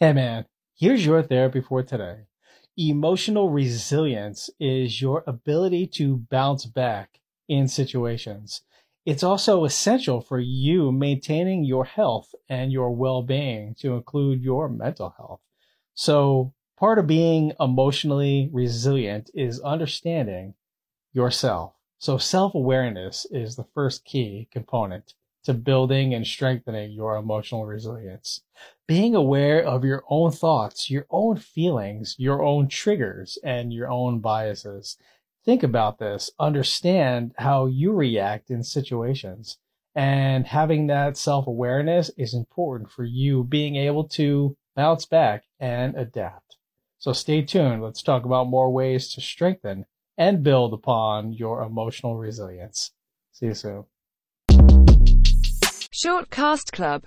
Hey man, here's your therapy for today. Emotional resilience is your ability to bounce back in situations. It's also essential for you maintaining your health and your well being to include your mental health. So, part of being emotionally resilient is understanding yourself. So, self awareness is the first key component to building and strengthening your emotional resilience. Being aware of your own thoughts, your own feelings, your own triggers, and your own biases. Think about this. Understand how you react in situations. And having that self awareness is important for you being able to bounce back and adapt. So stay tuned. Let's talk about more ways to strengthen and build upon your emotional resilience. See you soon. Shortcast Club